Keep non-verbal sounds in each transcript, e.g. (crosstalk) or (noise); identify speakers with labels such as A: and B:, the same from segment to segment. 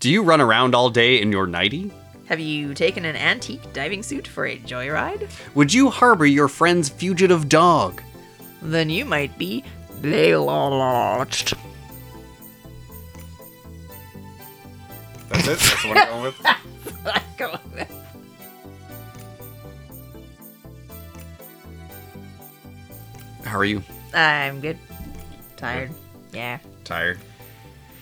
A: Do you run around all day in your nightie?
B: Have you taken an antique diving suit for a joyride?
A: Would you harbor your friend's fugitive dog?
B: Then you might be Baywatched.
A: That's it. That's the one I'm going with. (laughs)
B: Go with.
A: How are you?
B: I'm good. Tired. Yeah.
A: Tired.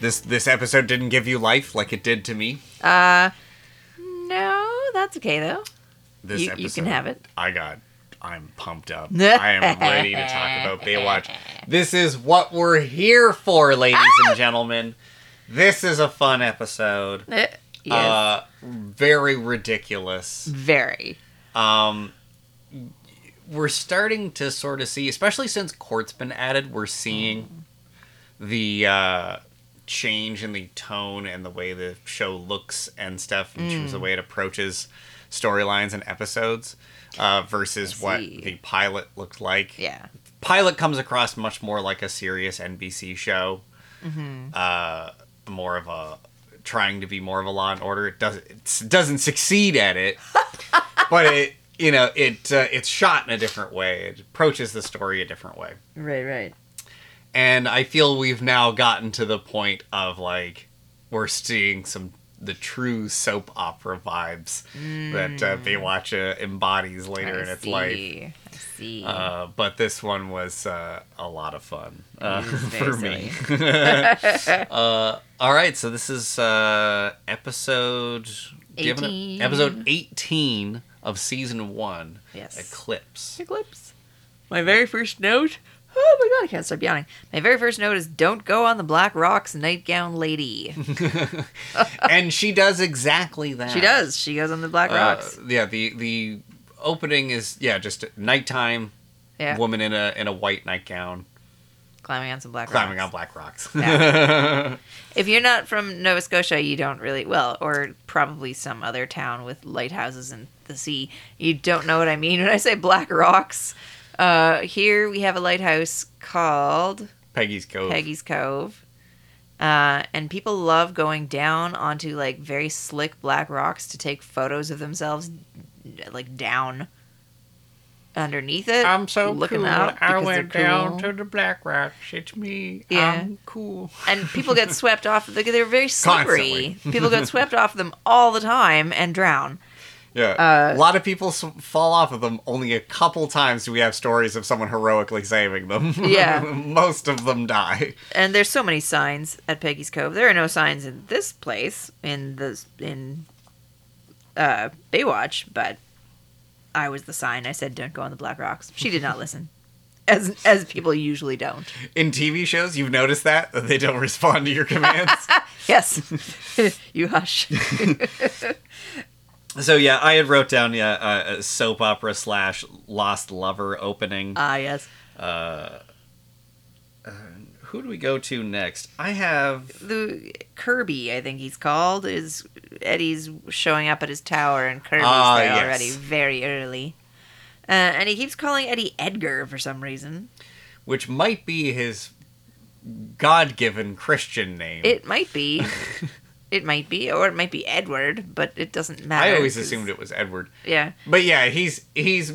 A: This this episode didn't give you life like it did to me.
B: Uh, no, that's okay though.
A: This
B: You- you can have it.
A: I got. I'm pumped up. (laughs) I am ready to talk about Baywatch. This is what we're here for, ladies and (laughs) gentlemen. This is a fun episode.
B: Eh, yes.
A: Uh, very ridiculous.
B: Very.
A: Um, we're starting to sort of see, especially since Cort's been added, we're seeing the uh, change in the tone and the way the show looks and stuff in terms of the way it approaches storylines and episodes uh, versus what the pilot looked like.
B: Yeah.
A: Pilot comes across much more like a serious NBC show,
B: Mm-hmm.
A: uh, more of a trying to be more of a Law and Order. It doesn't it doesn't succeed at it, (laughs) but it you know it uh, it's shot in a different way. It approaches the story a different way,
B: Right. Right.
A: And I feel we've now gotten to the point of like we're seeing some the true soap opera vibes that uh, Baywatch uh, embodies later
B: I
A: in its
B: see.
A: life.
B: I see.
A: Uh, but this one was uh, a lot of fun uh,
B: It is (laughs) very
A: for me. (laughs) uh, all right, so this is uh, episode do you have an-
B: 18.
A: episode eighteen of season one.
B: Yes.
A: Eclipse.
B: Eclipse. My very first note. Oh my god, I can't stop yawning. My very first note is don't go on the Black Rocks nightgown lady. (laughs)
A: and she does exactly that.
B: she does. She goes on the Black
A: Uh,
B: Rocks.
A: yeah. The the opening is yeah just nighttime.
B: Yeah.
A: Woman in a in a white nightgown
B: Climbing on some Black
A: climbing on
B: Rocks.
A: black rocks.
B: Yeah. (laughs) If you're not from Nova Scotia, you don't really well, or probably some other town with lighthouses and the sea. You don't know what I mean when I say Black Rocks. Uh, here we have a lighthouse called
A: Peggy's Cove.
B: Peggy's Cove. Uh, and people love going down onto like very slick black rocks to take photos of themselves like down underneath it.
A: I'm so
B: looking
A: cool.
B: out
A: I went
B: they're
A: down
B: cool.
A: to the Black Rocks. It's me.
B: Yeah.
A: I'm cool.
B: and people get (laughs) swept off. They're they're very slippery. people get swept off them all the time and drown.
A: Yeah.
B: Uh,
A: a lot of people fall off of them. Only a couple times do we have stories of someone heroically saving them.
B: Yeah. (laughs)
A: Most of them die.
B: And there's so many signs at Peggy's Cove. There are no signs in this place in the in uh, Baywatch, but I was the sign. I said, "Don't go on the Black Rocks." She did not listen, (laughs) as as people usually don't.
A: In TV shows, you've noticed that? That they don't (laughs) respond to your commands.
B: Yes, you hush.
A: So, yeah, I had wrote down yeah, uh, a soap opera slash Lost Lover opening.
B: Ah, yes.
A: Who do we go to next? I have.
B: The Kirby, I think he's called, is Eddie's showing up at his tower, and Kirby's
A: Ah,
B: there
A: yes.
B: already very early. Uh, and he keeps calling Eddie Edgar for some reason.
A: Which might be his God given Christian name.
B: It might be. (laughs) it might be, or it might be Edward, but it doesn't matter.
A: I always
B: 'cause-
A: assumed it was Edward.
B: Yeah,
A: But yeah, he's he's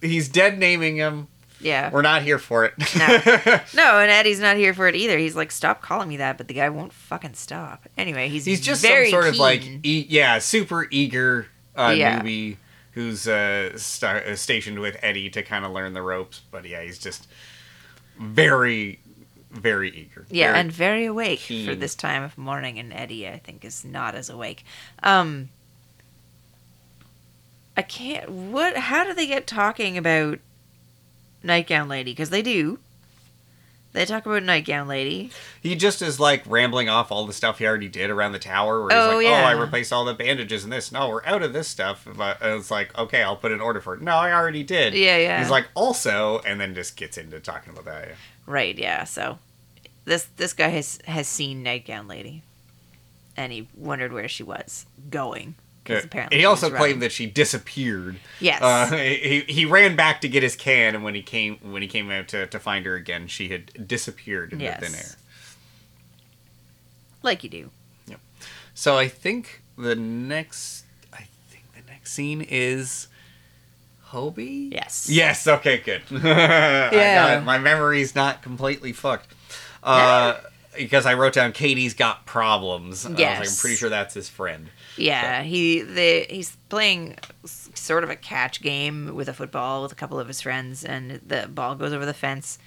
A: he's dead naming him.
B: yeah.
A: We're not here for it.
B: No. (laughs) No, and Eddie's not here for it either. He's like, stop calling me that, but the guy won't fucking stop. Anyway, he's
A: he's just
B: very
A: some sort of like e- yeah, super eager uh,
B: Yeah.
A: newbie who's uh, star- uh, stationed with Eddie to kind of learn the ropes. But yeah, he's just very very eager.
B: yeah,
A: Very-
B: and very awake for this time of morning. And Eddie, I think, is not as awake. Um, I can't. What? How do they get talking about Nightgown Lady? Because they do. They talk about Nightgown Lady.
A: he just is like rambling off all the stuff he already did around the tower. Where he's
B: Oh,
A: like,
B: yeah.
A: "Oh, I replaced all the bandages and this. No, we're out of this stuff." But it's like, "Okay, I'll put an order for it." No, I already did.
B: Yeah, yeah.
A: He's like, "Also," and then just gets into talking about that. Yeah.
B: Right, yeah. So this this guy has has seen Nightgown Lady, and he wondered where she was going. Because apparently
A: he also claimed that she disappeared.
B: Yes.
A: Uh, he, he ran back to get his can, and when he came when he came out to, to find her again, she had disappeared into
B: Yes.
A: thin air.
B: Like you do. Yep.
A: So I think the next, I think the next scene is Hobie.
B: Yes.
A: Yes. Okay. Good. (laughs) I got
B: Yeah.
A: it. My memory's not completely fucked. Uh, because I wrote down Katie's got problems. I was like, I'm
B: Yes.
A: pretty sure that's his friend.
B: Yeah, he the he's playing sort of a catch game with a football with a couple of his friends, and the ball goes over the fence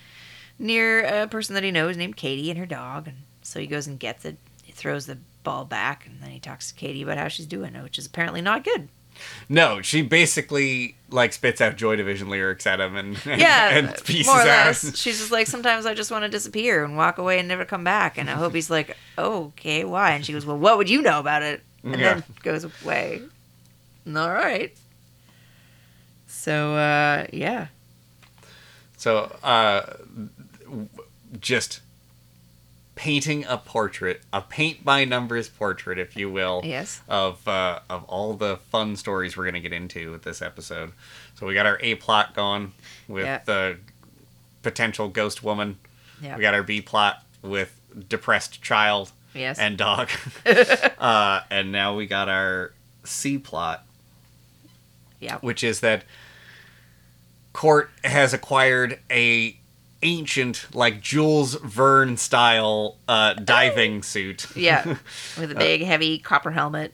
B: near a person that he knows named Katie and her dog, and so he goes and gets it. He throws the ball back, and then he talks to Katie about how she's doing, which is apparently not good.
A: No, she basically like spits out Joy Division lyrics at him and (laughs)
B: Yeah,
A: and pieces
B: more or
A: out.
B: less. She's just like, sometimes I just want to disappear and walk away and never come back. And I hope he's like, okay, why? And she goes, well, what would you know about it? And
A: Yeah.
B: then goes away. All right. So, uh, yeah.
A: So, uh, just painting a portrait, a paint by numbers portrait, if you will,
B: Yes.
A: of uh, of all the fun stories we're gonna get into with this episode. So we got our A plot going with
B: Yeah.
A: the potential ghost woman.
B: Yeah.
A: We got our B plot with depressed child
B: Yes.
A: and dog, (laughs) (laughs) uh, and now we got our C plot
B: yeah.
A: which is that Cort has acquired a ancient, like Jules Verne style uh, diving suit.
B: Yeah. (laughs) With
A: Uh,
B: a big, heavy copper helmet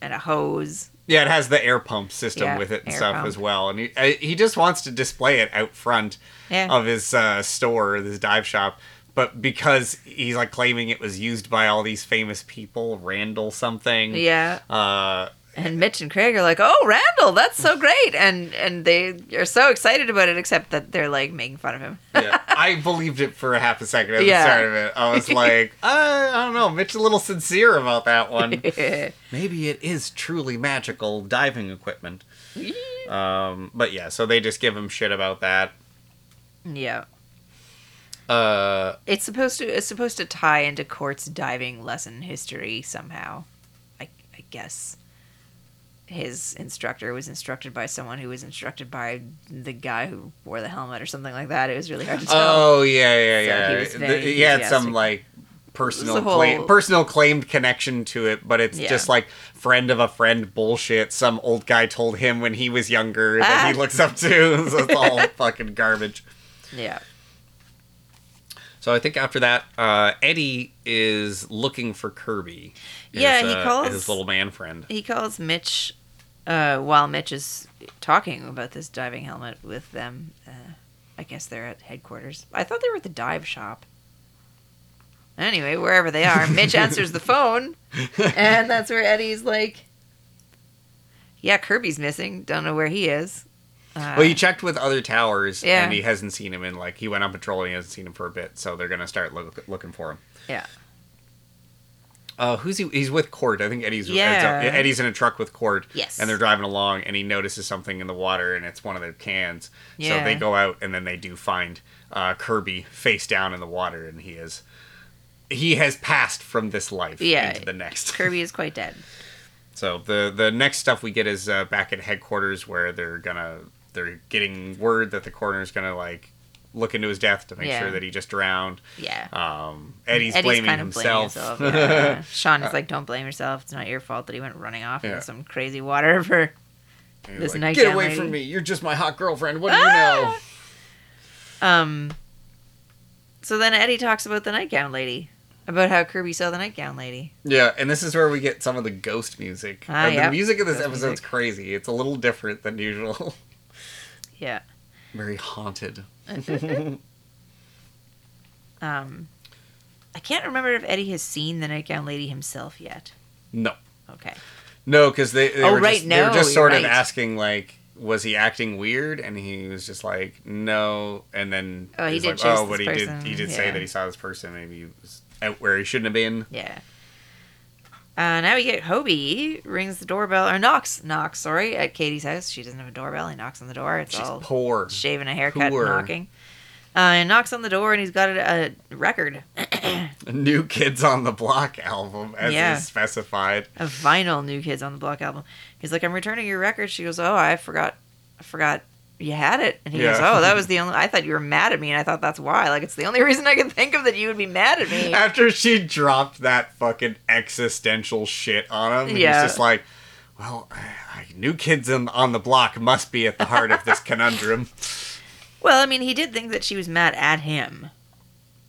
B: and a hose.
A: Yeah, it has the air pump system
B: Yeah,
A: with it and stuff
B: pump.
A: as well, and he uh, he just wants to display it out front
B: Yeah.
A: of his uh, store, this dive shop. But because he's like claiming it was used by all these famous people, Randall something,
B: yeah.
A: uh,
B: And Mitch and Craig are like, "Oh, Randall, that's so great!" And and they are so excited about it, except that they're like making fun of him.
A: yeah, (laughs) I believed it for a half a second at
B: Yeah.
A: the start of it. I was (laughs) like, I, I don't know, Mitch a little sincere about that one. (laughs) Maybe it is truly magical diving equipment. Um, but yeah, so they just give him shit about that.
B: yeah.
A: Uh,
B: It's supposed to it's supposed to tie into Cort's diving lesson history somehow. I I guess his instructor was instructed by someone who was instructed by the guy who wore the helmet or something like that. It was really hard to tell.
A: oh yeah, yeah,
B: So
A: yeah.
B: he was very
A: The- he had some like personal
B: It was
A: claim, personal claimed connection to it, but it's
B: Yeah.
A: just like friend of a friend bullshit. Some old guy told him when he was younger that he
B: Ah.
A: looks up to. (laughs) so it's all (laughs) fucking garbage.
B: Yeah.
A: So I think after that, uh, Eddie is looking for Kirby. his,
B: Yeah, he
A: uh,
B: calls-
A: his little man friend.
B: He calls Mitch uh, while Mitch is talking about this diving helmet with them. Uh, I guess they're at headquarters. I thought they were at the dive shop. Anyway, wherever they are, Mitch (laughs) answers the phone, and that's where Eddie's like, "Yeah, Kirby's missing. Don't know where he is." Uh,
A: Well, he checked with other towers,
B: Yeah.
A: and he hasn't seen him And like he went on patrol and he hasn't seen him for a bit, so they're gonna start look, looking for him.
B: Yeah.
A: Uh, who's he? He's with Cort. I think Eddie's.
B: Yeah.
A: it's- Eddie's in a truck with Cort.
B: Yes.
A: And they're driving along, and he notices something in the water, and it's one of their cans.
B: Yeah.
A: So they go out, and then they do find uh, Kirby face down in the water, and he is. He has passed from this life
B: Yeah.
A: into the next. (laughs)
B: Kirby is quite dead.
A: So the the next stuff we get is uh, back at headquarters where they're gonna they're getting word that the coroner's gonna like look into his death to make
B: Yeah.
A: sure that he just drowned.
B: Yeah.
A: Um, Eddie's,
B: Eddie's
A: blaming
B: kind of blaming
A: himself.
B: himself. yeah. (laughs) Sean is like, "Don't blame yourself. It's not your fault that he went running off
A: Yeah.
B: into some crazy water for." This
A: like,
B: nightgown
A: Get away
B: lady."
A: from me! You're just my hot girlfriend. What do you
B: Ah!
A: know?
B: Um. So then Eddie talks about the nightgown lady, about how Kirby saw the nightgown lady.
A: Yeah, and this is where we get some of the ghost music.
B: Ah,
A: Uh, the music of this
B: Ghost
A: episode's
B: music.
A: crazy. It's a little different than usual. (laughs)
B: Yeah.
A: Very haunted. (laughs)
B: Um. I can't remember if Eddie has seen the nightgown lady himself yet.
A: No,
B: Okay.
A: no, because they, they
B: Oh,
A: were
B: right,
A: just, they were just sort of
B: right.
A: asking like, was he acting weird? And he was just like, no. And then
B: Oh, he did
A: like, oh, but he did he did say that he saw this person. Maybe he was out where he shouldn't have been.
B: Yeah. Uh, now we get Hobie rings the doorbell or knocks knocks sorry at Katie's house. She doesn't have a doorbell. He knocks on the door. It's
A: She's
B: all
A: poor.
B: shaving a haircut,
A: Poor.
B: knocking. Uh, and knocks on the door and he's got a, a record, (clears throat)
A: New Kids on the Block album, as
B: Yeah.
A: is specified.
B: a vinyl New Kids on the Block album. He's like, "I'm returning your record." She goes, "Oh, I forgot, I forgot you had it. And he
A: Yeah.
B: goes, oh, that (laughs) was the only. I thought you were mad at me, and I thought that's why. Like it's the only (laughs) reason I could think of that you would be mad at me.
A: After she dropped that fucking existential shit on him,
B: Yeah.
A: he's just like, well, I, I, new kids in, on the block must be at the heart of this (laughs) conundrum.
B: Well, I mean, he did think that she was mad at him.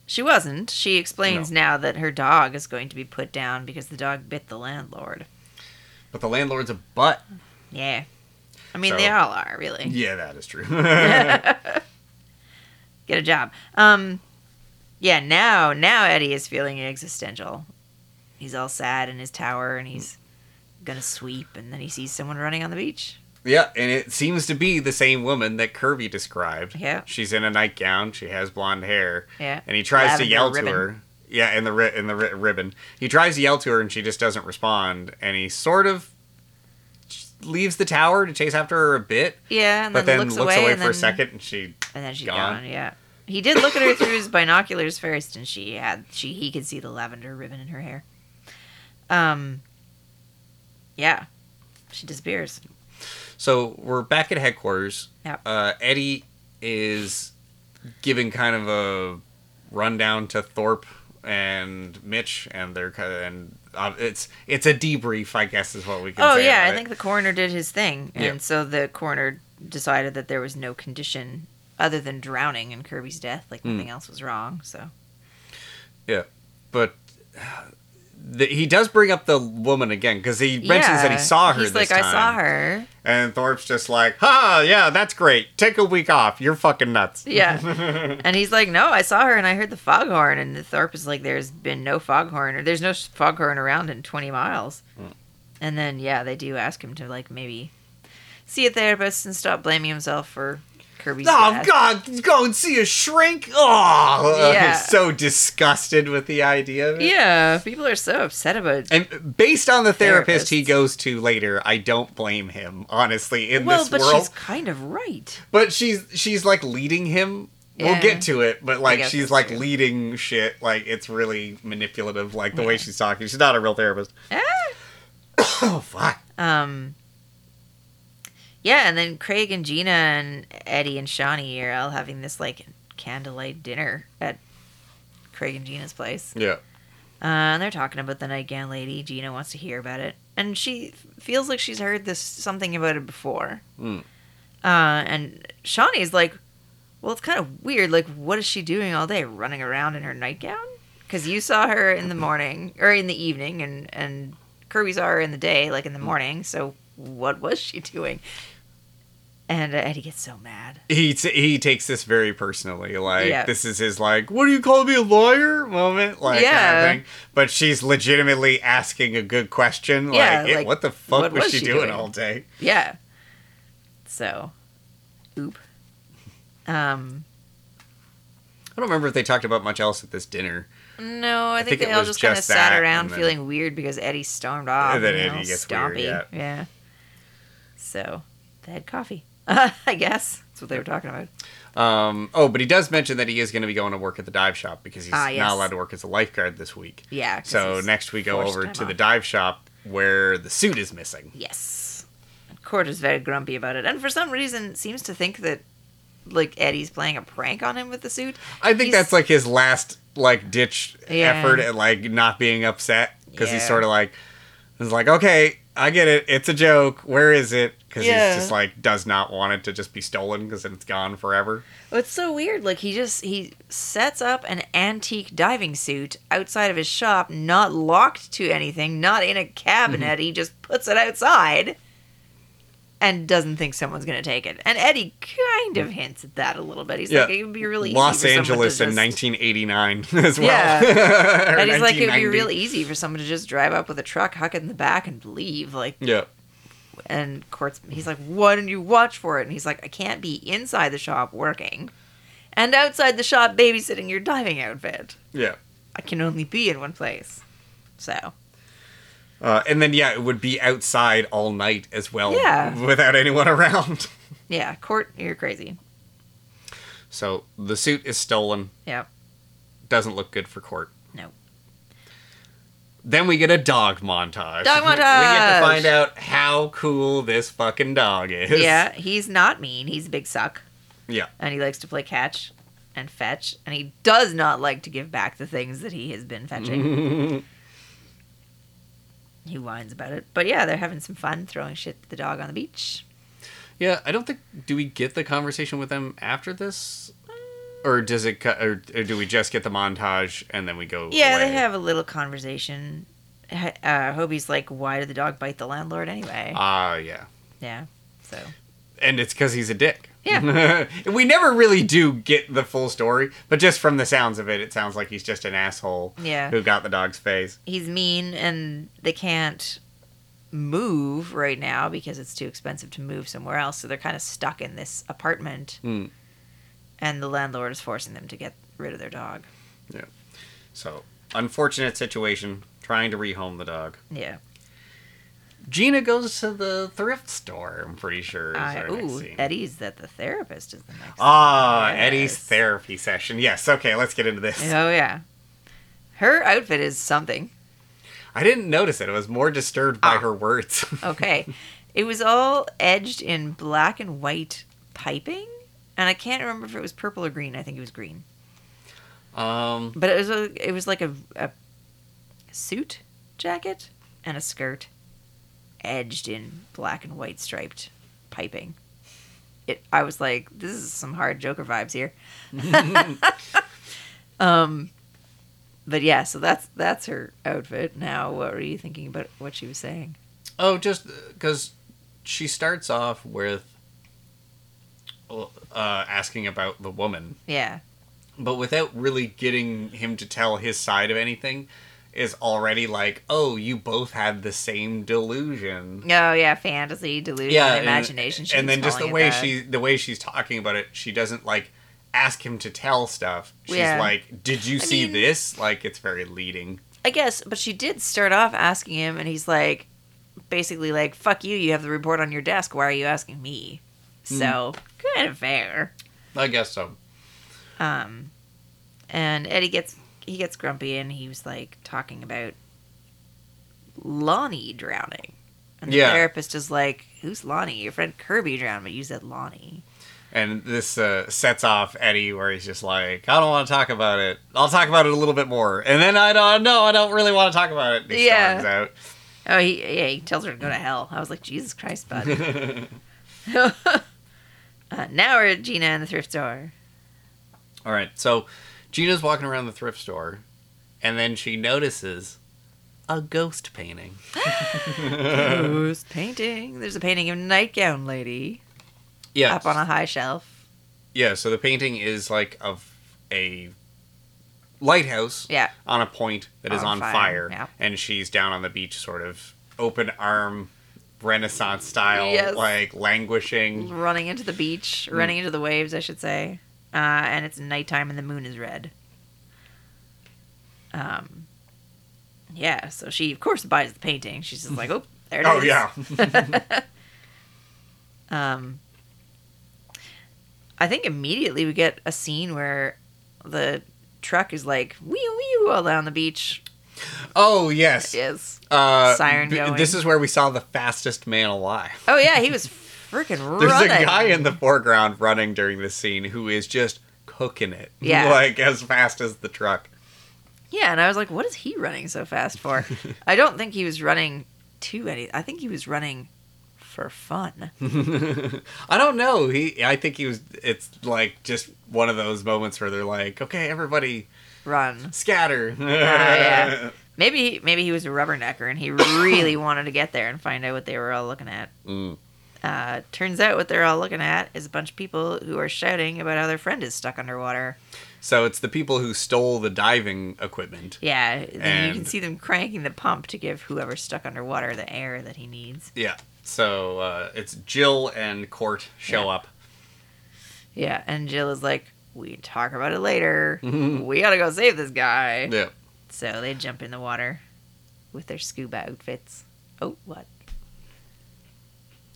B: She wasn't. She explains now that her dog is going to be put down because the dog bit the landlord.
A: But the landlord's a butt.
B: Yeah. I mean,
A: So-
B: they all are, really.
A: Yeah, that is true. (laughs)
B: Get a job. Um, yeah, now, now Eddie is feeling existential. He's all sad in his tower and he's gonna sweep and then he sees someone running on the beach.
A: yeah, and it seems to be the same woman that Kirby described.
B: Yeah.
A: She's in a nightgown. She has blonde hair.
B: Yeah.
A: and he tries
B: Lavender
A: to yell
B: ribbon.
A: to her. Yeah, in the ri- in the ri- ribbon, he tries to yell to her, and she just doesn't respond. And he sort of leaves the tower to chase after her a bit,
B: Yeah, and
A: but
B: then,
A: then
B: looks,
A: looks,
B: away,
A: away, for a second, and she
B: and then she's
A: gone.
B: gone. Yeah, he did look at her through his binoculars first, and she had she he could see the lavender ribbon in her hair. Um. Yeah, she disappears.
A: So we're back at headquarters.
B: Yep.
A: Uh, Eddie is giving kind of a rundown to Thorpe and Mitch, and they're kind of, and uh, it's it's a debrief, I guess, is what we can
B: Oh yeah, I
A: it.
B: think the coroner did his thing, and
A: Yeah.
B: so the coroner decided that there was no condition other than drowning in Kirby's death. Like
A: Hmm.
B: nothing else was wrong. So Yeah,
A: but the, he does bring up the woman again because he mentions that he saw her.
B: He's like, I saw her.
A: and Thorpe's just like, "Ha, yeah, that's great. Take a week off. You're fucking nuts."
B: Yeah. (laughs) and he's like, no, I saw her and I heard the foghorn. And Thorpe is like, there's been no foghorn or there's no foghorn around in 20 miles.
A: Hmm.
B: And then, yeah, they do ask him to like maybe see a therapist and stop blaming himself for Kirby's
A: Oh
B: death.
A: God! Go and see a shrink. Oh, (laughs)
B: Yeah.
A: he's so disgusted with the idea. Of it.
B: Yeah, people are so upset about
A: And based on the therapist he goes to later, I don't blame him honestly in
B: well,
A: this
B: but
A: world.
B: she's kind of right.
A: But she's she's like leading him. We'll get to it, but like she's like
B: true.
A: leading shit. Like it's really manipulative. Like the way she's talking. She's not a real therapist.
B: Ah. (coughs)
A: oh fuck.
B: Um. Yeah, and then Craig and Gina and Eddie and Shauni are all having this like candlelight dinner at Craig and Gina's place.
A: Yeah.
B: Uh, and they're talking about the nightgown lady. Gina wants to hear about it, and she feels like she's heard this something about it before.
A: Mm.
B: Uh, and Shauni's like, "Well, it's kind of weird. Like, what is she doing all day, running around in her nightgown? Because you saw her in the morning or in the evening, and and Kirby saw her in the day, like in the morning. So what was she doing?" And uh, Eddie gets so mad.
A: He t- he takes this very personally. Like
B: Yeah.
A: this is his like, what do you call me a lawyer moment? Like kind
B: Yeah.
A: of thing. But she's legitimately asking a good question. Like,
B: Yeah,
A: "Eh,
B: like,
A: what the fuck
B: what
A: was,
B: was
A: she,
B: she
A: doing,
B: doing?"
A: all day?
B: Yeah. So, oop. Um.
A: I don't remember if they talked about much else at this dinner.
B: No, I, think,
A: think it
B: they all just kind of sat around feeling weird because Eddie stormed off.
A: And then Eddie gets
B: stompy.
A: weird, yeah.
B: So they had coffee. (laughs) I guess that's what they were talking about.
A: Um, oh, but he does mention that he is going to be going to work at the dive shop because he's
B: Ah, yes.
A: not allowed to work as a lifeguard this week.
B: Yeah.
A: So next we go over to the dive shop where the suit is missing.
B: Yes. Cort is very grumpy about it, and for some reason seems to think that like Eddie's playing a prank on him with the suit.
A: I think
B: He's-
A: that's like his last like ditch
B: Yeah.
A: effort at like not being upset because he's sort of like he's like okay I get it it's a joke where is it because
B: Yeah.
A: he's just like does not want it to just be stolen because then it's gone forever.
B: Well, it's so weird. Like he just he sets up an antique diving suit outside of his shop, not locked to anything, not in a cabinet.
A: Mm-hmm.
B: He just puts it outside and doesn't think someone's gonna take it. And Eddie kind of hints at that a little bit. He's
A: Yeah.
B: like, it would be really easy
A: Los
B: to
A: Angeles in
B: just-
A: 1989 (laughs) as well.
B: Yeah. (laughs) And he's like, it would be real easy for someone to just drive up with a truck, huck it in the back, and leave. Like,
A: Yeah.
B: and Cort's, he's like, why don't you watch for it? And he's like, I can't be inside the shop working, and outside the shop babysitting your diving outfit.
A: Yeah.
B: I can only be in one place. So
A: Uh, and then yeah, it would be outside all night as well,
B: Yeah.
A: without anyone (laughs) around.
B: yeah, Cort, you're crazy.
A: So the suit is stolen.
B: Yeah.
A: Doesn't look good for Cort.
B: No.
A: then we get a dog montage.
B: Dog montage.
A: We get to find out how cool this fucking dog is.
B: Yeah, he's not mean. He's a big suck.
A: Yeah.
B: And he likes to play catch and fetch. And he does not like to give back the things that he has been fetching. (laughs) he whines about it. But yeah, they're having some fun throwing shit at the dog on the beach.
A: Yeah, I don't think. Do we get the conversation with them after this, or does it? cut? Or, or do we just get the montage and then we go?
B: Yeah,
A: away?
B: they have a little conversation. Uh, Hobie's like, why did the dog bite the landlord anyway?
A: Ah, yeah,
B: yeah. So,
A: and it's because he's a dick.
B: Yeah. (laughs)
A: we never really do get the full story, but just from the sounds of it, it sounds like he's just an asshole
B: yeah.
A: who got the dog's face.
B: He's mean and they can't move right now because it's too expensive to move somewhere else. So they're kind of stuck in this apartment.
A: Hmm.
B: And the landlord is forcing them to get rid of their dog. Yeah.
A: So unfortunate situation. Trying to rehome the dog.
B: Yeah.
A: Gina goes to the thrift store. I'm pretty sure.
B: Uh, ooh. Eddie's that the therapist is the next.
A: Ah,
B: Yes.
A: Eddie's therapy session. Yes. Okay, let's get into this.
B: Oh yeah. Her outfit is something.
A: I didn't notice it. I was more disturbed by
B: Ah.
A: her words. (laughs)
B: Okay. it was all edged in black and white piping, and I can't remember if it was purple or green. I think it was green.
A: um,
B: But it was a, it was like a, a suit jacket and a skirt edged in black and white striped piping. It I was like, this is some hard Joker vibes here. (laughs) um but yeah, so that's that's her outfit. Now, what were you thinking about what she was saying?
A: oh, just because she starts off with uh, asking about the woman,
B: Yeah.
A: but without really getting him to tell his side of anything, is already like, oh, you both had the same delusion.
B: Oh yeah, fantasy, delusion,
A: and-
B: imagination.
A: And then just the way she the way she's talking about it, she doesn't like ask him to tell stuff. She's
B: Yeah.
A: like, "Did you
B: I
A: see
B: mean-
A: this?" Like it's very leading.
B: I guess, but she did start off asking him, and he's like, basically like, "Fuck you! You have the report on your desk. Why are you asking me?"
A: Hmm.
B: So kind of fair.
A: I guess so.
B: Um, and Eddie gets he gets grumpy, and he was like talking about Lonnie drowning, and the
A: Yeah.
B: therapist is like, "Who's Lonnie? Your friend Kirby drowned, but you said Lonnie."
A: And this uh, sets off Eddie, where he's just like, "I don't want to talk about it. I'll talk about it a little bit more." And then I don't know. I don't really want to talk about it. And he
B: Yeah.
A: storms out.
B: Oh, he yeah, he tells her to go to hell. I was like, Jesus Christ, bud. (laughs) (laughs) uh, now we're at Gina in the thrift store.
A: All right, so Gina's walking around the thrift store, and then she notices a ghost painting. (gasps)
B: Ghost painting. There's a painting of Nightgown Lady
A: Yeah,
B: up on a high shelf.
A: yeah. So the painting is like of a lighthouse
B: Yeah.
A: on a point that is
B: On
A: on
B: fire,
A: fire,
B: yeah.
A: and she's down on the beach, sort of open arm, Renaissance style,
B: Yes.
A: like languishing.
B: Running into the beach, mm. running into the waves, I should say. Uh, and it's nighttime and the moon is red. Um, yeah, so she, of course, buys the painting. She's just like, (laughs) oh, there it is.
A: Oh yeah, (laughs)
B: Um, I think immediately we get a scene where the truck is like wee wee all down the beach.
A: oh yes.
B: Is
A: Uh,
B: Siren
A: b-
B: going.
A: This is where we saw the fastest man alive.
B: oh yeah, he was (laughs) freaking running.
A: There's a guy in the foreground running during this scene who is just cooking it. (laughs)
B: Yeah.
A: like as fast as the truck.
B: Yeah, and I was like, what is he running so fast for? (laughs) I don't think he was running to any. I think he was running for fun. (laughs)
A: I don't know. He, I think he was. It's like just one of those moments where they're like, "Okay, everybody,
B: Run.
A: scatter."
B: yeah. Maybe maybe he was a rubbernecker and he really wanted to get there and find out what they were all looking at.
A: Mm.
B: Uh, turns out what they're all looking at is a bunch of people who are shouting about how their friend is stuck underwater.
A: So it's the people who stole the diving equipment.
B: Yeah, then you can see them cranking the pump to give whoever's stuck underwater the air that he needs.
A: Yeah. So uh, it's Jill and Cort show
B: Yeah.
A: up.
B: Yeah, and Jill is like, "We talk about it later. (laughs) We gotta go save this guy."
A: Yeah.
B: So they jump in the water with their scuba outfits. Oh, what?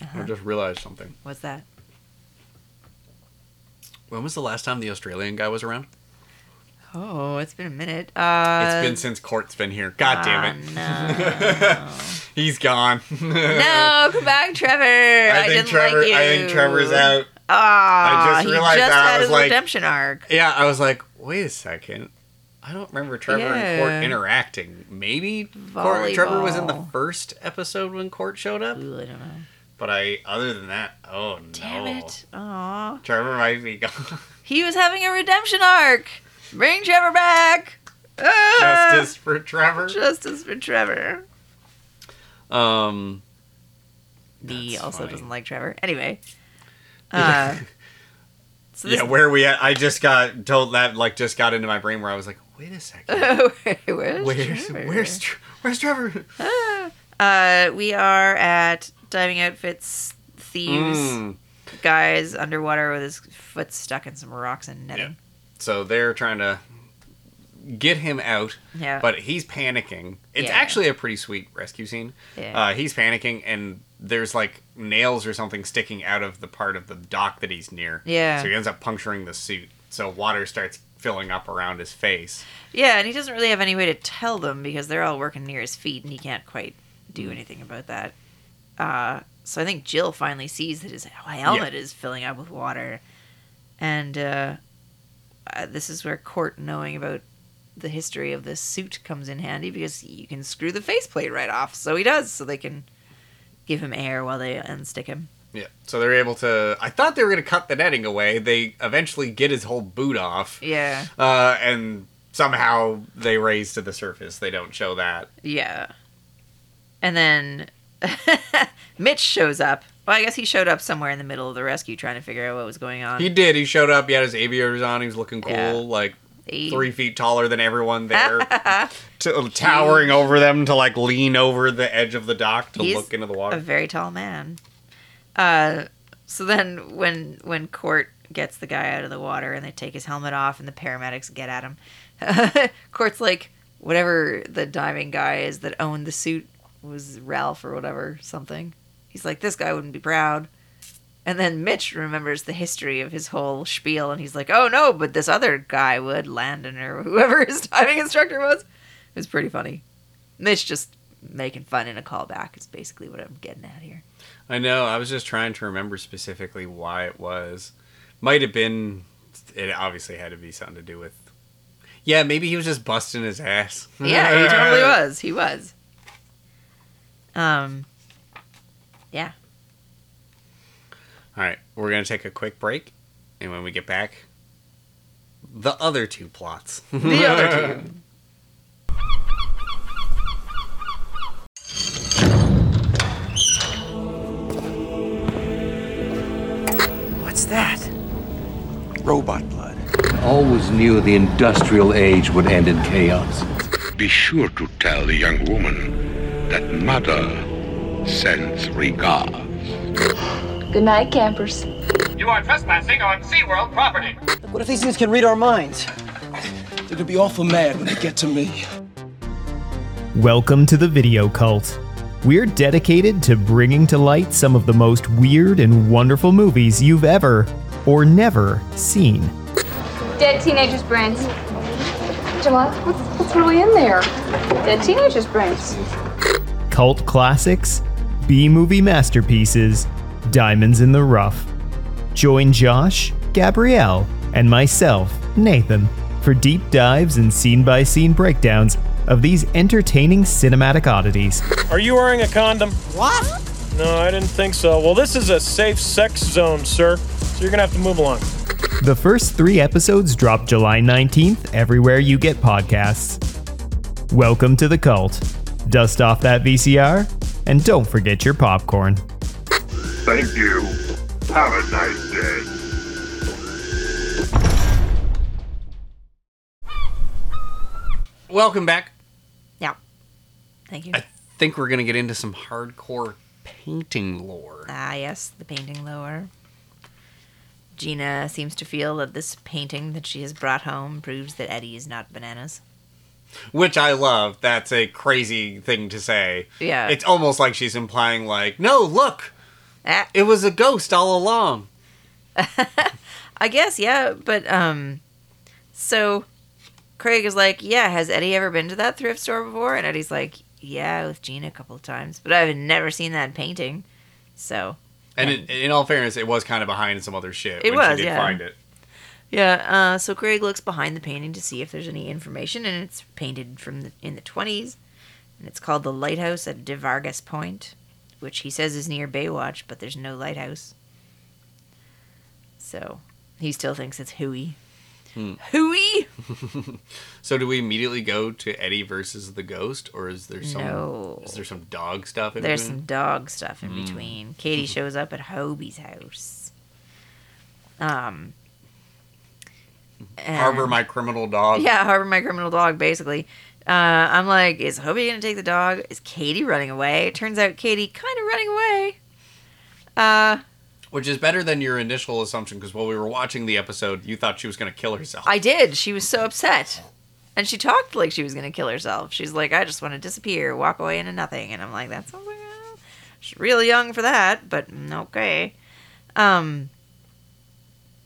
A: I
B: Uh-huh.
A: just realized something.
B: What's that?
A: When was the last time the Australian guy was around?
B: Oh, it's been a minute. Uh,
A: It's been since Cort's been here. God damn it. (laughs)
B: No.
A: He's gone.
B: no, come back, Trevor. I,
A: I think
B: didn't
A: Trevor.
B: like you.
A: I think Trevor's out.
B: Ah,
A: I just realized
B: just
A: that. I was
B: his
A: like-
B: redemption arc.
A: Yeah, I was like, wait a second. I don't remember Trevor and
B: Cort
A: interacting. Maybe Cort, Trevor was in the first episode when Court showed up.
B: Ooh, I don't know.
A: But I, other than that, oh no.
B: Damn it. Aw.
A: Trevor might be gone. (laughs)
B: He was having a redemption arc. Bring Trevor back. Ah!
A: Justice for Trevor.
B: Justice for Trevor.
A: Um.
B: He
A: That's
B: also
A: funny.
B: doesn't like Trevor. Anyway. (laughs) Uh, so
A: yeah, where are we at? I just got told that like just got into my brain where I was like, wait a second. (laughs)
B: where's,
A: Where's
B: Trevor?
A: where's Tr- where's Trevor?
B: Ah. Uh, we are at diving outfits thieves
A: Mm.
B: guys underwater with his foot stuck in some rocks and netting.
A: So they're trying to get him out,
B: Yeah.
A: but he's panicking. It's
B: Yeah.
A: actually a pretty sweet rescue scene.
B: Yeah.
A: Uh, he's panicking, and there's like nails or something sticking out of the part of the dock that he's near.
B: Yeah.
A: So he ends up puncturing the suit. So water starts filling up around his face.
B: yeah, and he doesn't really have any way to tell them because they're all working near his feet and he can't quite do
A: Mm.
B: anything about that. Uh, so I think Jill finally sees that his helmet is filling up with water. And uh, uh, this is where Cort knowing about the history of this suit comes in handy because you can screw the faceplate right off. So he does, so they can give him air while they unstick him.
A: Yeah. So they're able to. I thought they were going to cut the netting away. They eventually get his whole boot off.
B: Yeah,
A: Uh, and somehow they raise to the surface. They don't show that.
B: yeah. And then (laughs) Mitch shows up. Well, I guess he showed up somewhere in the middle of the rescue trying to figure out what was going on.
A: He did. He showed up. He had his aviators on. He was looking cool.
B: Yeah.
A: Like
B: He-
A: three feet taller than everyone there, (laughs) to, towering over them to like lean over the edge of the dock to
B: He's
A: look into the water.
B: a very tall man. Uh, so then when when Cort gets the guy out of the water and they take his helmet off and the paramedics get at him, (laughs) Cort's like, whatever the diving guy is that owned the suit was Ralph or whatever something. He's like, this guy wouldn't be proud. And then Mitch remembers the history of his whole spiel, and he's like, "Oh no, but this other guy would, Landon or whoever his diving instructor was." It was pretty funny. Mitch just making fun in a callback is basically what I'm getting at here.
A: I know. I was just trying to remember specifically why it was. Might have been. It obviously had to be something to do with. Yeah, maybe he was just busting his ass.
B: Yeah, he (laughs) totally was. He was. Um. Yeah.
A: All right, we're gonna take a quick break, and when we get back, the other two plots. (laughs)
B: The other two. What's that?
C: Robot blood.
D: always knew the industrial age would end in chaos.
E: Be sure to tell the young woman that Mother sends regards.
F: Good night, campers.
G: You are trespassing on SeaWorld property.
C: What if these things can read our minds? They're gonna be awful mad when they get to me.
H: Welcome to the Video Cult. We're dedicated to bringing to light some of the most weird and wonderful movies you've ever or never seen.
F: Dead teenagers' brains. Jamila, what's, what's really in there? Dead teenagers' brains.
H: Cult classics, B movie masterpieces, diamonds in the rough. Join Josh, Gabrielle, and myself, Nathan, for deep dives and scene by scene breakdowns of these entertaining cinematic oddities.
I: Are you wearing a condom? What? No, I didn't think so. Well, this is a safe sex zone, sir. So you're gonna have to move along.
H: The first three episodes drop July 19th everywhere you get podcasts. Welcome to the cult. Dust off that VCR, and don't forget your popcorn.
E: Thank you. Have a nice day.
A: Welcome back.
B: Yeah. Thank you.
A: I think we're gonna get into some hardcore painting lore.
B: Ah, yes, the painting lower. Gina seems to feel that this painting that she has brought home proves that Eddie is not bananas.
A: Which I love. That's a crazy thing to say.
B: Yeah.
A: It's almost like she's implying, like, no, look,
B: Ah,
A: it was a ghost all along. (laughs)
B: I guess, yeah, but um, so Craig is like, "Yeah, has Eddie ever been to that thrift store before?" And Eddie's like, "Yeah, with Gina a couple of times, but I've never seen that painting." So
A: And in, in all fairness, it was kind of behind some other shit
B: It was,
A: she did
B: yeah.
A: find it.
B: Yeah, uh, so Craig looks behind the painting to see if there's any information, and it's painted from the, in the 20s, and it's called the Lighthouse at De Vargas Point, which he says is near Baywatch, but there's no lighthouse. So he still thinks it's hooey.
A: Hmm.
B: Hooey? (laughs)
A: So do we immediately go to Eddie versus the ghost, or is there some
B: No.
A: is there some dog stuff in between?
B: There's
A: between?
B: some dog stuff in
A: Mm.
B: between. Katie (laughs) shows up at Hobie's house. Um.
A: Harbor my criminal dog.
B: Yeah, harbor my criminal dog, basically. Uh, I'm like, is Hobie gonna take the dog? Is Katie running away? It turns out Katie kind of running away. Uh,
A: Which is better than your initial assumption, because while we were watching the episode, you thought she was going to kill herself.
B: I did. She was so upset. And she talked like she was gonna kill herself. She's like, I just want to disappear, walk away into nothing. And I'm like, that sounds like she's real young for that, but okay. Um.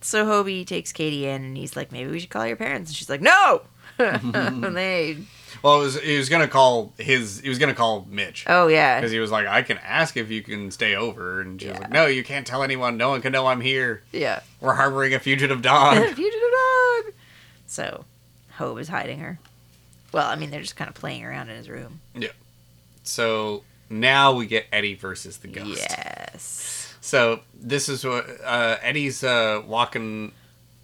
B: So Hobie takes Katie in, and he's like, maybe we should call your parents. And she's like, no. And (laughs) (laughs) they.
A: well, it was he was going to call his he was going to call Mitch.
B: Oh yeah.
A: Because he was like, I can ask if you can stay over, and she was like, No, you can't tell anyone. No one can know I'm here.
B: Yeah.
A: We're harboring a fugitive dog. (laughs)
B: Fugitive dog. So, Hope is hiding her. Well, I mean, they're just kind of playing around in his room.
A: yeah. So now we get Eddie versus the ghost.
B: Yes.
A: So this is what uh, Eddie's uh, walking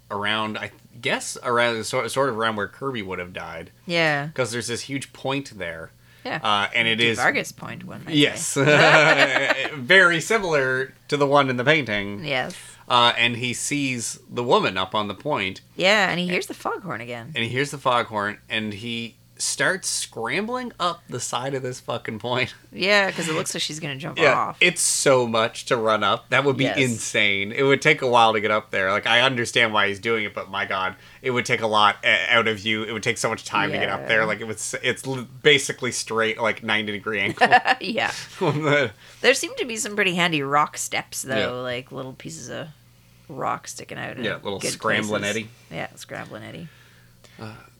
A: around. I guess around sort sort of around where Kirby would have died.
B: Yeah.
A: Because there's this huge point there.
B: Yeah.
A: Uh, and it is
B: Vargas Point, one
A: Yes. (laughs) Very similar to the one in the painting.
B: Yes.
A: Uh, and he sees the woman up on the point,
B: Yeah, and he hears the foghorn again.
A: and he hears the foghorn, and he starts scrambling up the side of this fucking point.
B: Yeah, because it looks like she's gonna jump
A: Yeah,
B: off.
A: it's so much to run up. That would be
B: Yes.
A: insane. It would take a while to get up there. Like I understand why he's doing it, but my god, it would take a lot uh, out of you. It would take so much time to get up there. Like it was, it's basically straight, like ninety degree (laughs) angle.
B: yeah. (laughs)
A: The-
B: There seem to be some pretty handy rock steps though,
A: Yeah.
B: like little pieces of rock sticking out.
A: Yeah, little scrambling
B: places.
A: Eddie.
B: Yeah, scrambling Eddie.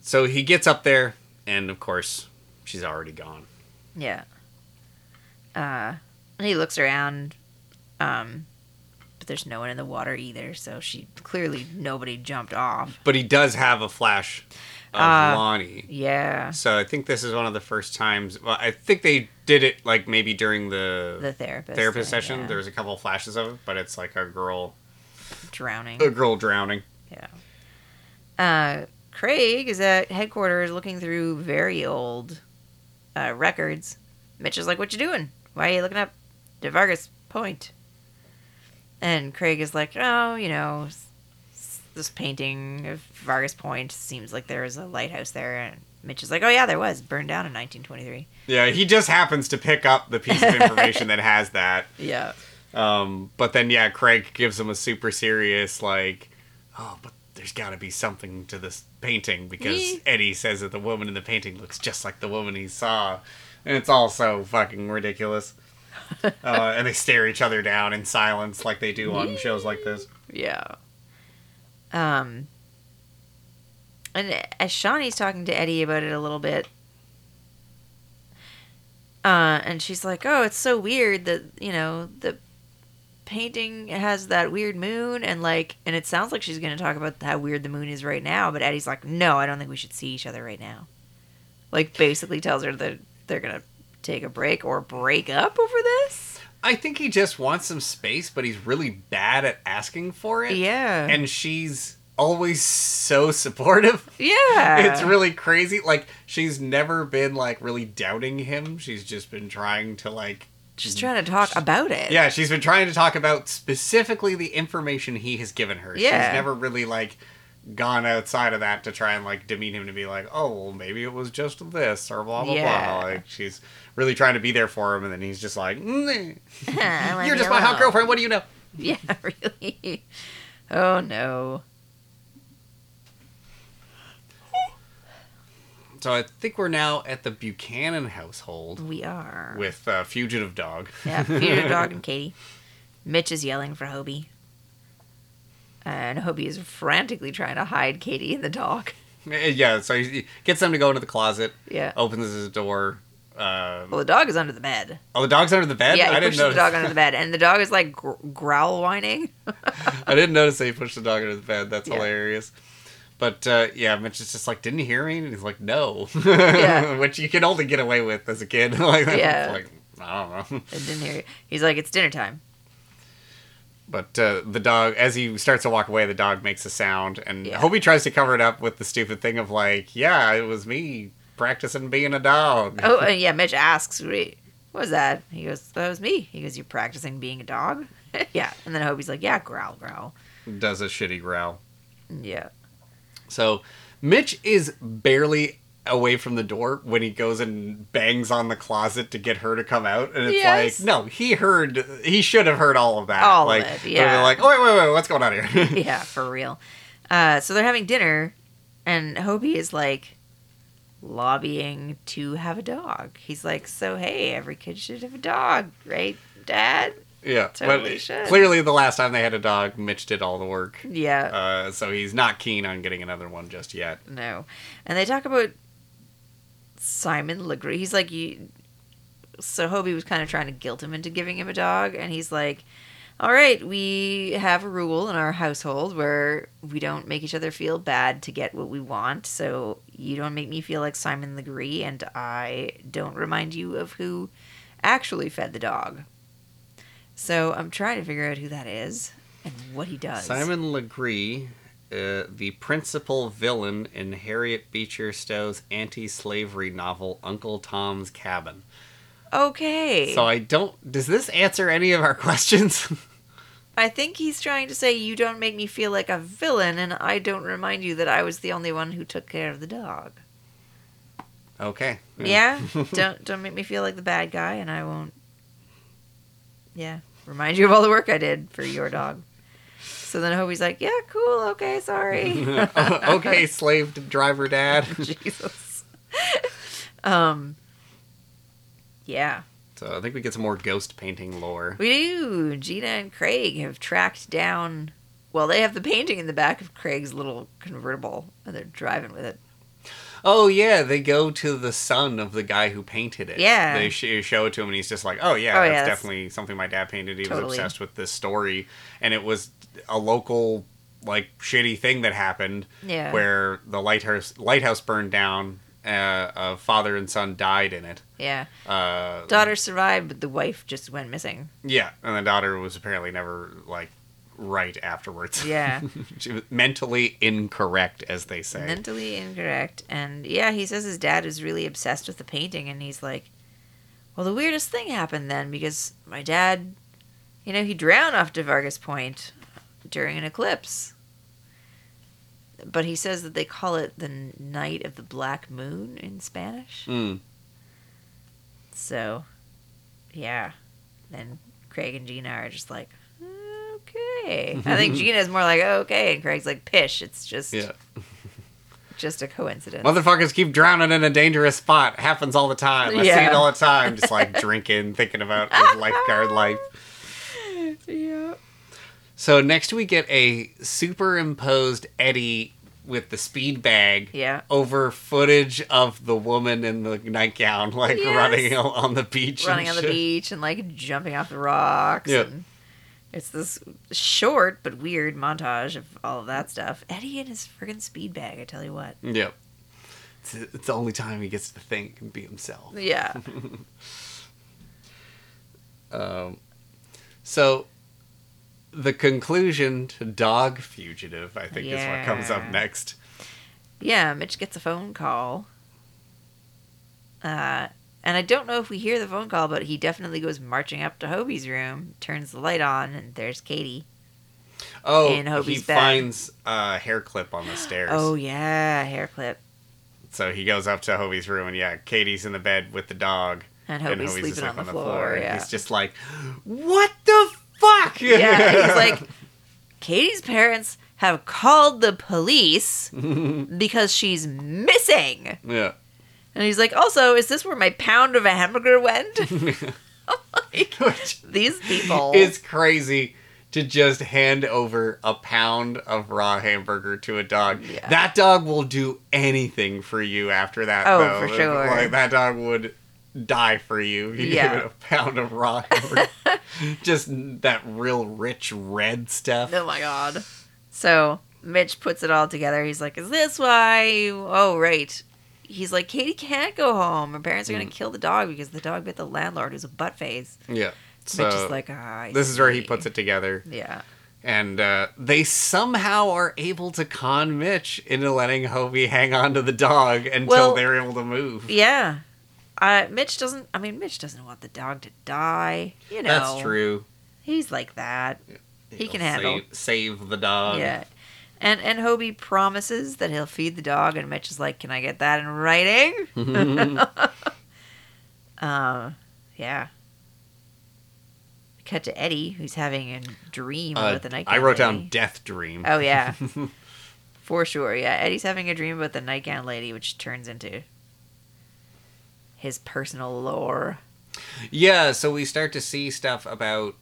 A: so he gets up there, and of course, she's already gone.
B: Yeah. Uh, he looks around, um, but there's no one in the water either. So she clearly nobody jumped off.
A: But he does have a flash of
B: Uh,
A: Lonnie.
B: Yeah.
A: So I think this is one of the first times. Well, I think they did it like maybe during the
B: The therapist
A: therapist
B: thing,
A: session.
B: yeah.
A: There was a couple of flashes of it, but it's like a girl,
B: Drowning.
A: a girl drowning.
B: Yeah. Uh, Craig is at headquarters looking through very old uh, records. Mitch is like, "What you doing? Why are you looking up De Vargas Point?" And Craig is like, "Oh, you know, this painting of Vargas Point seems like there was a lighthouse there." And Mitch is like, "Oh yeah, there was burned down in 1923."
A: Yeah, he just happens to pick up the piece of information that has that. (laughs)
B: Yeah.
A: Um, but then yeah, Craig gives him a super serious like, oh, but there's got to be something to this painting because
B: Yee.
A: Eddie says that the woman in the painting looks just like the woman he saw, and it's all so fucking ridiculous. (laughs) uh, and they stare each other down in silence like they do on shows like this.
B: Yeah. Um. And as Shauni's talking to Eddie about it a little bit, uh, and she's like, "Oh, it's so weird that you know the painting has that weird moon, and like, and it sounds like she's gonna talk about how weird the moon is right now." But Eddie's like, "No, I don't think we should see each other right now." Like, basically tells her that they're gonna take a break or break up over this.
A: I think he just wants some space, but he's really bad at asking for it.
B: Yeah.
A: And she's always so (laughs) supportive.
B: Yeah.
A: It's really crazy. Like she's never been like really doubting him. She's just been trying to like
B: Just trying to talk about it.
A: Yeah, she's been trying to talk about specifically the information he has given her.
B: Yeah.
A: She's never really like gone outside of that to try and like demean him to be like, "Oh, well, maybe it was just this or blah blah
B: Yeah.
A: blah." Like she's really trying to be there for him and then he's just like, "Mm, (laughs) "You're just my hot girlfriend. What do you know?" (laughs)
B: Yeah, really. Oh no.
A: So I think we're now at the Buchannon household
B: We are.
A: with uh, fugitive dog.
B: Yeah, Fugitive dog, and (laughs) Katie. Mitch is yelling for Hobie. And Hobie is frantically trying to hide Katie and the dog.
A: Yeah, so he gets them to go into the closet.
B: Yeah.
A: Opens his door. Uh,
B: Well, the dog is under the bed.
A: oh, the dog's under the bed.
B: yeah, he
A: I
B: pushes the dog under the bed, and the dog is like growl whining. (laughs)
A: I didn't notice that he pushed the dog under the bed. That's
B: Yeah.
A: hilarious. But uh, yeah, Mitch is just like, didn't you hear me? And he's like, no.
B: Yeah. (laughs)
A: Which you can only get away with as a kid. (laughs) like,
B: Yeah.
A: like I don't know.
B: I didn't hear you. He's like, it's dinner time.
A: But uh, the dog, as he starts to walk away, the dog makes a sound, and
B: Yeah.
A: Hobie tries to cover it up with the stupid thing of like, "Yeah, it was me practicing being a dog."
B: Oh, and yeah. Mitch asks, "What was that?" He goes, "That was me." He goes, "You're practicing being a dog?" (laughs) yeah. And then Hobie's like, "Yeah, growl, growl."
A: Does a shitty growl.
B: Yeah.
A: So Mitch is barely away from the door when he goes and bangs on the closet to get her to come out, and it's
B: Yes.
A: like, no, he heard, he should have heard all of that.
B: All of
A: like,
B: it,
A: they're
B: yeah.
A: Like, wait, wait, wait, what's going on here? (laughs)
B: yeah, for real. Uh, so they're having dinner, and Hobie is like lobbying to have a dog. He's like, "So hey, every kid should have a dog, right, Dad?"
A: Yeah,
B: Totally
A: clearly the last time they had a dog, Mitch did all the work.
B: Yeah.
A: Uh, so he's not keen on getting another one just yet.
B: No. And they talk about Simon Legree. He's like, you. So Hobie was kind of trying to guilt him into giving him a dog, and he's like, "All right, we have a rule in our household where we don't make each other feel bad to get what we want. So you don't make me feel like Simon Legree, and I don't remind you of who actually fed the dog. So I'm trying to figure out who that is and what he does.
A: Simon Legree, uh, the principal villain in Harriet Beecher Stowe's anti-slavery novel Uncle Tom's Cabin.
B: Okay.
A: So I don't. Does this answer any of our (laughs) questions?
B: I think he's trying to say you don't make me feel like a villain, and I don't remind you that I was the only one who took care of the dog.
A: okay.
B: Yeah, (laughs) don't don't make me feel like the bad guy, and I won't. Yeah, remind you of all the work I did for your dog. So then Hobie's like, "Yeah, cool, okay, sorry." (laughs)
A: okay, slave driver dad. (laughs)
B: Jesus. um. Yeah,
A: So I think we get some more ghost painting lore.
B: we do. Gina and Craig have tracked down. Well, they have the painting in the back of Craig's little convertible, and they're driving with it.
A: Oh yeah, they go to the son of the guy who painted it.
B: Yeah.
A: they sh- show it to him, and he's just like, "Oh yeah,
B: Oh,
A: that's
B: yeah, that's-
A: definitely something my dad painted. He
B: Totally.
A: was obsessed with this story, and it was a local like shitty thing that happened
B: Yeah.
A: where the lighthouse lighthouse burned down. Uh, a father and son died in it.
B: Yeah.
A: Uh,
B: Daughter survived, but the wife just went missing.
A: yeah, and the daughter was apparently never like right afterwards.
B: Yeah. (laughs)
A: she was mentally incorrect, as they say.
B: Mentally incorrect. And yeah, he says his dad is really obsessed with the painting, and he's like, well, the weirdest thing happened then because my dad, you know, he drowned off to Vargas Point during an eclipse. But he says that they call it the night of the black moon in Spanish.
A: Mm.
B: So, yeah. Then Craig and Gina are just like, okay. I think mm-hmm. Gina's more like, oh, okay. And Craig's like, pish. It's just,
A: Yeah.
B: just a coincidence.
A: Motherfuckers keep drowning in a dangerous spot. Happens all the time. I see it all the time. Just like drinking, thinking about his lifeguard life. (laughs)
B: yeah.
A: So next we get a superimposed Eddie with the speed bag
B: Yeah.
A: over footage of the woman in the nightgown, like
B: Yes.
A: running on the beach. and
B: Running on the beach and like jumping off the rocks.
A: Yeah.
B: And it's this short but weird montage of all of that stuff. Eddie and his friggin' speed bag, I tell you what.
A: Yep. It's, it's the only time he gets to think and be himself.
B: Yeah. (laughs)
A: Um, so the conclusion to Dog Fugitive, I think, is what comes up next.
B: Yeah, Mitch gets a phone call. Uh, and I don't know if we hear the phone call, but he definitely goes marching up to Hobie's room, turns the light on, and there's Katie.
A: Oh,
B: In Hobie's
A: he
B: bed.
A: finds a hair clip on the stairs.
B: Oh yeah, hair clip.
A: So he goes up to Hobie's room, and yeah, Katie's in the bed with the dog.
B: And Hobie's sleeping
A: asleep
B: on the floor,
A: and
B: yeah.
A: He's just like, what the fuck?
B: Yeah, he's (laughs) like, Katie's parents have called the police (laughs) because she's missing.
A: yeah.
B: And he's like, also, is this where my pound of a hamburger went? (laughs) (laughs) Like, these people.
A: It's crazy to just hand over a pound of raw hamburger to a dog.
B: Yeah.
A: That dog will do anything for you after that.
B: Oh,
A: though.
B: for sure.
A: Like that dog would die for you. if You
B: Yeah.
A: give it a pound of raw hamburger. (laughs) just that real rich red stuff.
B: Oh my god. So Mitch puts it all together. He's like, "Is this why?" You... Oh right. He's like, "Katie can't go home. Her parents are gonna
A: Mm.
B: kill the dog because the dog bit the landlord, who's a butt face."
A: Yeah. So
B: Mitch is like, "Ah." I
A: this is where he
B: see."
A: puts it together.
B: Yeah.
A: And uh, they somehow are able to con Mitch into letting Hobie hang on to the dog until
B: Well-
A: they're able to move.
B: Yeah. Uh, Mitch doesn't. I mean, Mitch doesn't want the dog to die. You know.
A: That's true.
B: He's like that. He can handle.
A: Save, save the dog.
B: Yeah. And and Hobie promises that he'll feed the dog, and Mitch is like, "Can I get that in writing?" (laughs) uh, yeah. Cut to Eddie, who's having a dream
A: Uh,
B: about the night.
A: I wrote down Death Dream.
B: Oh yeah, (laughs) for sure. Yeah, Eddie's having a dream about the nightgown lady, which turns into his personal lore.
A: Yeah, so we start to see stuff about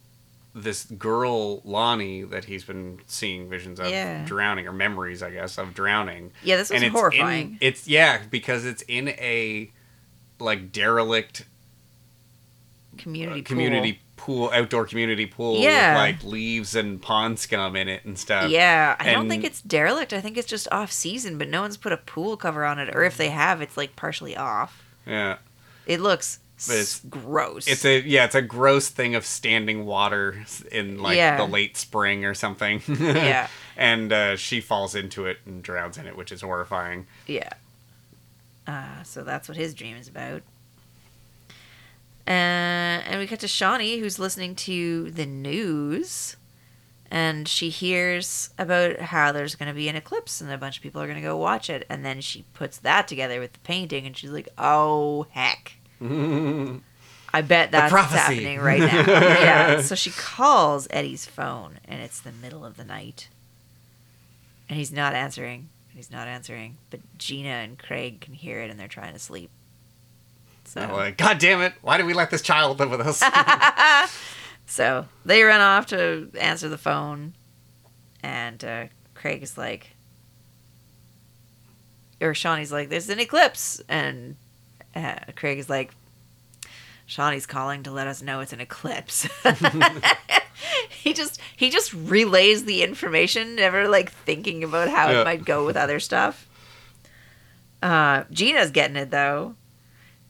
A: this girl Lonnie that he's been seeing visions of
B: Yeah.
A: drowning or memories, I guess, of drowning.
B: Yeah, this was
A: it's
B: horrifying.
A: In, it's yeah, because it's in a like derelict
B: Community
A: uh, community pool. outdoor community pool
B: Yeah.
A: with like leaves and pond scum in it and stuff.
B: Yeah, I don't think it's derelict. I think it's just off season, but no one's put a pool cover on it, or if they have, it's like partially off.
A: Yeah.
B: It looks
A: it's-
B: gross.
A: It's a yeah, it's a gross thing of standing water in like
B: Yeah.
A: the late spring or something.
B: Yeah. (laughs)
A: and uh, she falls into it and drowns in it, which is horrifying.
B: yeah. Uh, so that's what his dream is about. Uh, and we cut to Shauni, who's listening to the news, and she hears about how there's going to be an eclipse and a bunch of people are going to go watch it. And then she puts that together with the painting, and she's like, "Oh heck." I bet that's what's happening right now. (laughs) yeah. So she calls Eddie's phone, and it's the middle of the night. And he's not answering. He's not answering. But Gina and Craig can hear it, and they're trying to sleep. So,
A: like, God damn it! Why did we let this child live with us? (laughs) (laughs)
B: so they run off to answer the phone, and uh, Craig is like, or Shauni's like, "There's an eclipse," and uh, Craig is like, "Shauni's calling to let us know it's an eclipse." (laughs) he just he just relays the information, never like thinking about how
A: Yeah.
B: it might go with other stuff. Uh, Gina's getting it though,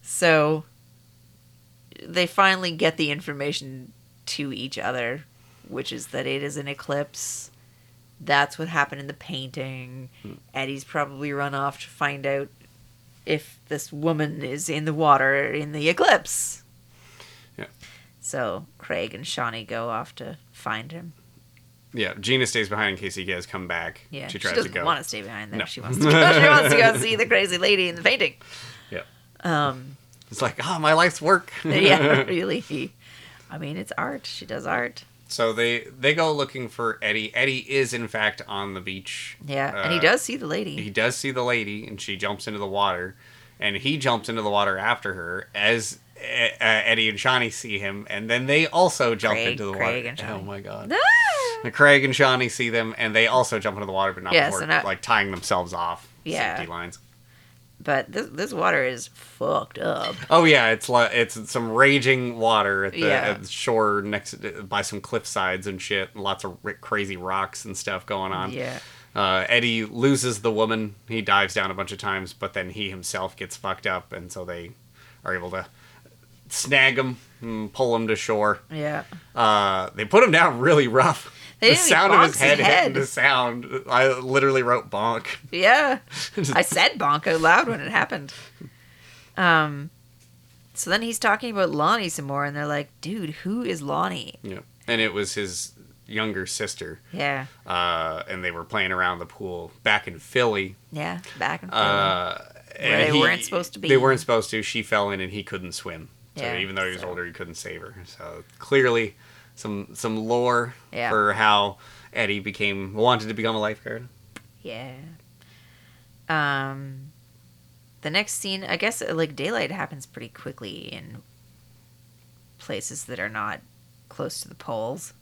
B: so they finally get the information to each other, which is that it is an eclipse. That's what happened in the painting. Eddie's probably run off to find out if this woman is in the water in the eclipse.
A: Yeah.
B: So Craig and Shauni go off to find him.
A: yeah, Gina stays behind in case he has come back.
B: Yeah,
A: she
B: she,
A: tries to
B: doesn't
A: go.
B: want to stay behind there.
A: No.
B: She wants to go. she wants to go (laughs) see the crazy lady in the painting.
A: Yeah,
B: Um,
A: it's like, oh, my life's work. (laughs)
B: yeah, (laughs) really. I mean, it's art. She does art.
A: So they they go looking for Eddie. Eddie is in fact on the beach.
B: Yeah, and he
A: Uh,
B: does see the lady.
A: He does see the lady, and she jumps into the water, and he jumps into the water after her as uh, Eddie and Shauni see him, and then they also jump
B: Craig-
A: into the
B: Craig
A: water.
B: and Shauni.
A: oh my god!
B: Ah!
A: Craig and Shauni see them, and they also jump into the water, but not
B: Yes,
A: before
B: I-
A: like tying themselves off
B: Yeah.
A: safety lines.
B: But this this water is fucked up.
A: Oh yeah, it's like it's some raging water at the,
B: Yeah.
A: at the shore next to, by some cliff sides and shit. Lots of ri- crazy rocks and stuff going on.
B: Yeah.
A: Uh, Eddie loses the woman. He dives down a bunch of times, but then he himself gets fucked up, and so they are able to snag him and pull him to shore.
B: Yeah.
A: Uh, they put him down really rough. The sound of his
B: his
A: head, hitting the sound. I literally wrote bonk.
B: Yeah. (laughs) I said bonk out loud when it happened. Um so then he's talking about Lonnie some more and they're like, dude, who is Lonnie?
A: Yeah, and it was his younger sister.
B: Yeah.
A: uh, and they were playing around the pool back in Philly.
B: Yeah. Back and forth.
A: Uh,
B: Where they weren't supposed to be.
A: They weren't supposed to. She fell in, and he couldn't swim. So
B: Yeah,
A: even though he was
B: so-
A: older, he couldn't save her. So clearly, some some lore
B: Yeah.
A: for how Eddie became wanted to become a lifeguard.
B: Yeah. Um the next scene, I guess uh, like daylight happens pretty quickly in places that are not close to the poles.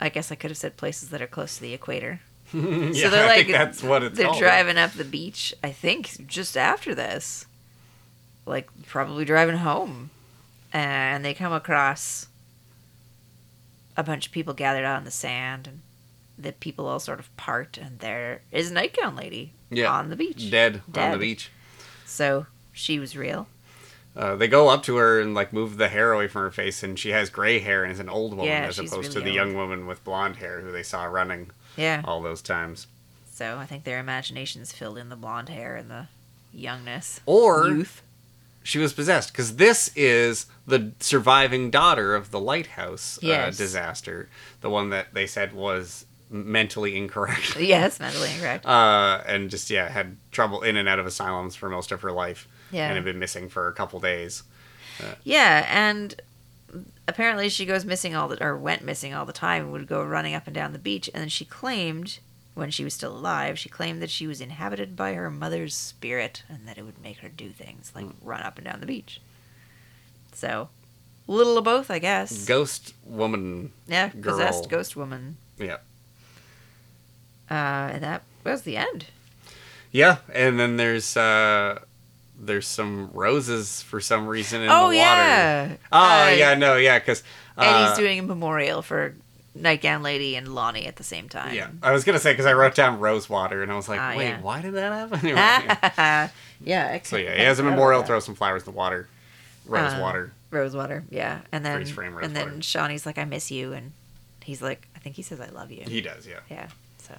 B: I guess I could have said places that are close to the equator. (laughs)
A: yeah,
B: so they're
A: I
B: like
A: think that's what it's
B: they're
A: called.
B: driving up the beach. I think just after this, like probably driving home, and they come across a bunch of people gathered out on the sand, and the people all sort of part, and there is a nightgown lady
A: Yeah.
B: on the beach,
A: dead, on the beach.
B: So she was real.
A: Uh, they go up to her and like move the hair away from her face, and she has gray hair and is an old woman
B: Yeah,
A: as opposed to the
B: old.
A: young woman with blonde hair who they saw running
B: Yeah.
A: all those times.
B: So I think their imaginations filled in the blonde hair and the youngness,
A: Or
B: youth.
A: She was possessed because this is the surviving daughter of the lighthouse
B: Yes.
A: uh, disaster, the one that they said was mentally incorrect. (laughs)
B: Yes, mentally incorrect.
A: uh, and just yeah had trouble in and out of asylums for most of her life.
B: Yeah.
A: and had been missing for a couple days.
B: Yeah, and apparently she goes missing all the or went missing all the time and would go running up and down the beach and then she claimed when she was still alive, she claimed that she was inhabited by her mother's spirit and that it would make her do things like run up and down the beach. So, little of both, I guess.
A: Ghost woman.
B: yeah,
A: girl.
B: possessed ghost woman.
A: Yeah.
B: Uh, and that was the end.
A: Yeah, and then there's uh there's some roses for some reason in
B: oh
A: the water.
B: yeah.
A: Oh
B: Uh,
A: yeah, no, yeah, because
B: Eddie's doing a memorial for Nightgown Lady and Lonnie at the same time.
A: Yeah, I was gonna say because I wrote down rose water and I was like,
B: Ah,
A: wait,
B: yeah.
A: why did that happen? (laughs) yeah. (laughs)
B: yeah.
A: So yeah, he has a memorial. Throw some flowers in the water.
B: Uh,
A: water.
B: Rosewater, yeah. And then
A: frame
B: and then Shauni's like, I miss you and he's like I think he says I love you.
A: He does, yeah.
B: Yeah. So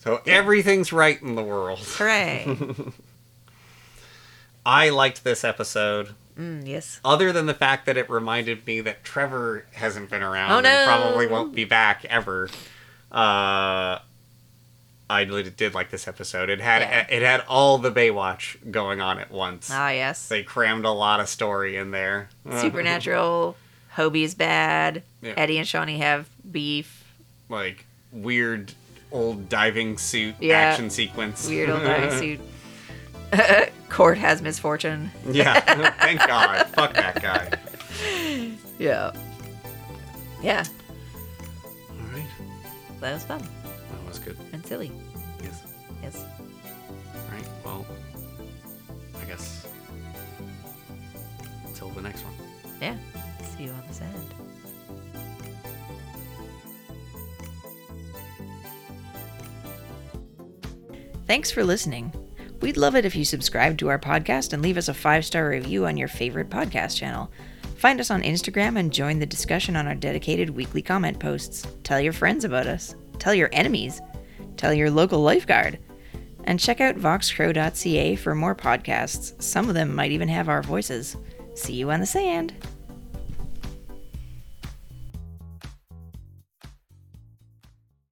A: So everything's right in the world.
B: hooray. (laughs)
A: I liked this episode.
B: Mm, yes.
A: Other than the fact that it reminded me that Trevor hasn't been around
B: Oh,
A: and
B: no.
A: probably won't be back ever. Uh, I did like this episode. It had
B: Yeah.
A: it had all the Baywatch going on at once.
B: Ah yes.
A: They crammed a lot of story in there. (laughs)
B: Supernatural, Hobie's bad,
A: Yeah.
B: Eddie and Shauni have beef,
A: like weird old diving suit
B: Yeah.
A: action sequence.
B: weird old diving (laughs) suit. (laughs) Cort has misfortune.
A: yeah, (laughs) oh, thank God. Fuck that guy.
B: Yeah. Yeah.
A: All right,
B: That was fun
A: that was good.
B: and silly.
A: Yes.
B: Yes.
A: All right. Well, I guess until the next one.
B: Yeah. See you on the sand. Thanks for listening. We'd love it if you subscribe to our podcast and leave us a five star review on your favorite podcast channel. Find us on Instagram and join the discussion on our dedicated weekly comment posts. Tell your friends about us. Tell your enemies. Tell your local lifeguard. And check out voxcrow.ca for more podcasts. Some of them might even have our voices. See you on the sand.